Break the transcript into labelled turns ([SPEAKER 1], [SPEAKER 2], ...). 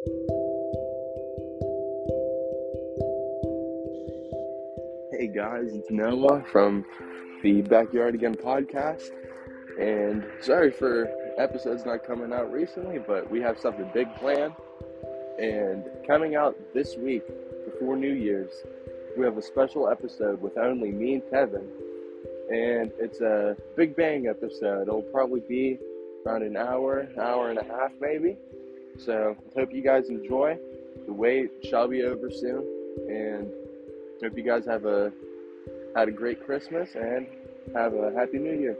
[SPEAKER 1] Hey guys, it's Noah from the Backyard Again podcast. And sorry for episodes not coming out recently, but we have something big planned. And coming out this week before New Year's, we have a special episode with only me and Kevin. And it's a Big Bang episode. It'll probably be around an hour, hour and a half maybe. So hope you guys enjoy. The wait shall be over soon. And hope you guys have a had a great Christmas and have a happy new year.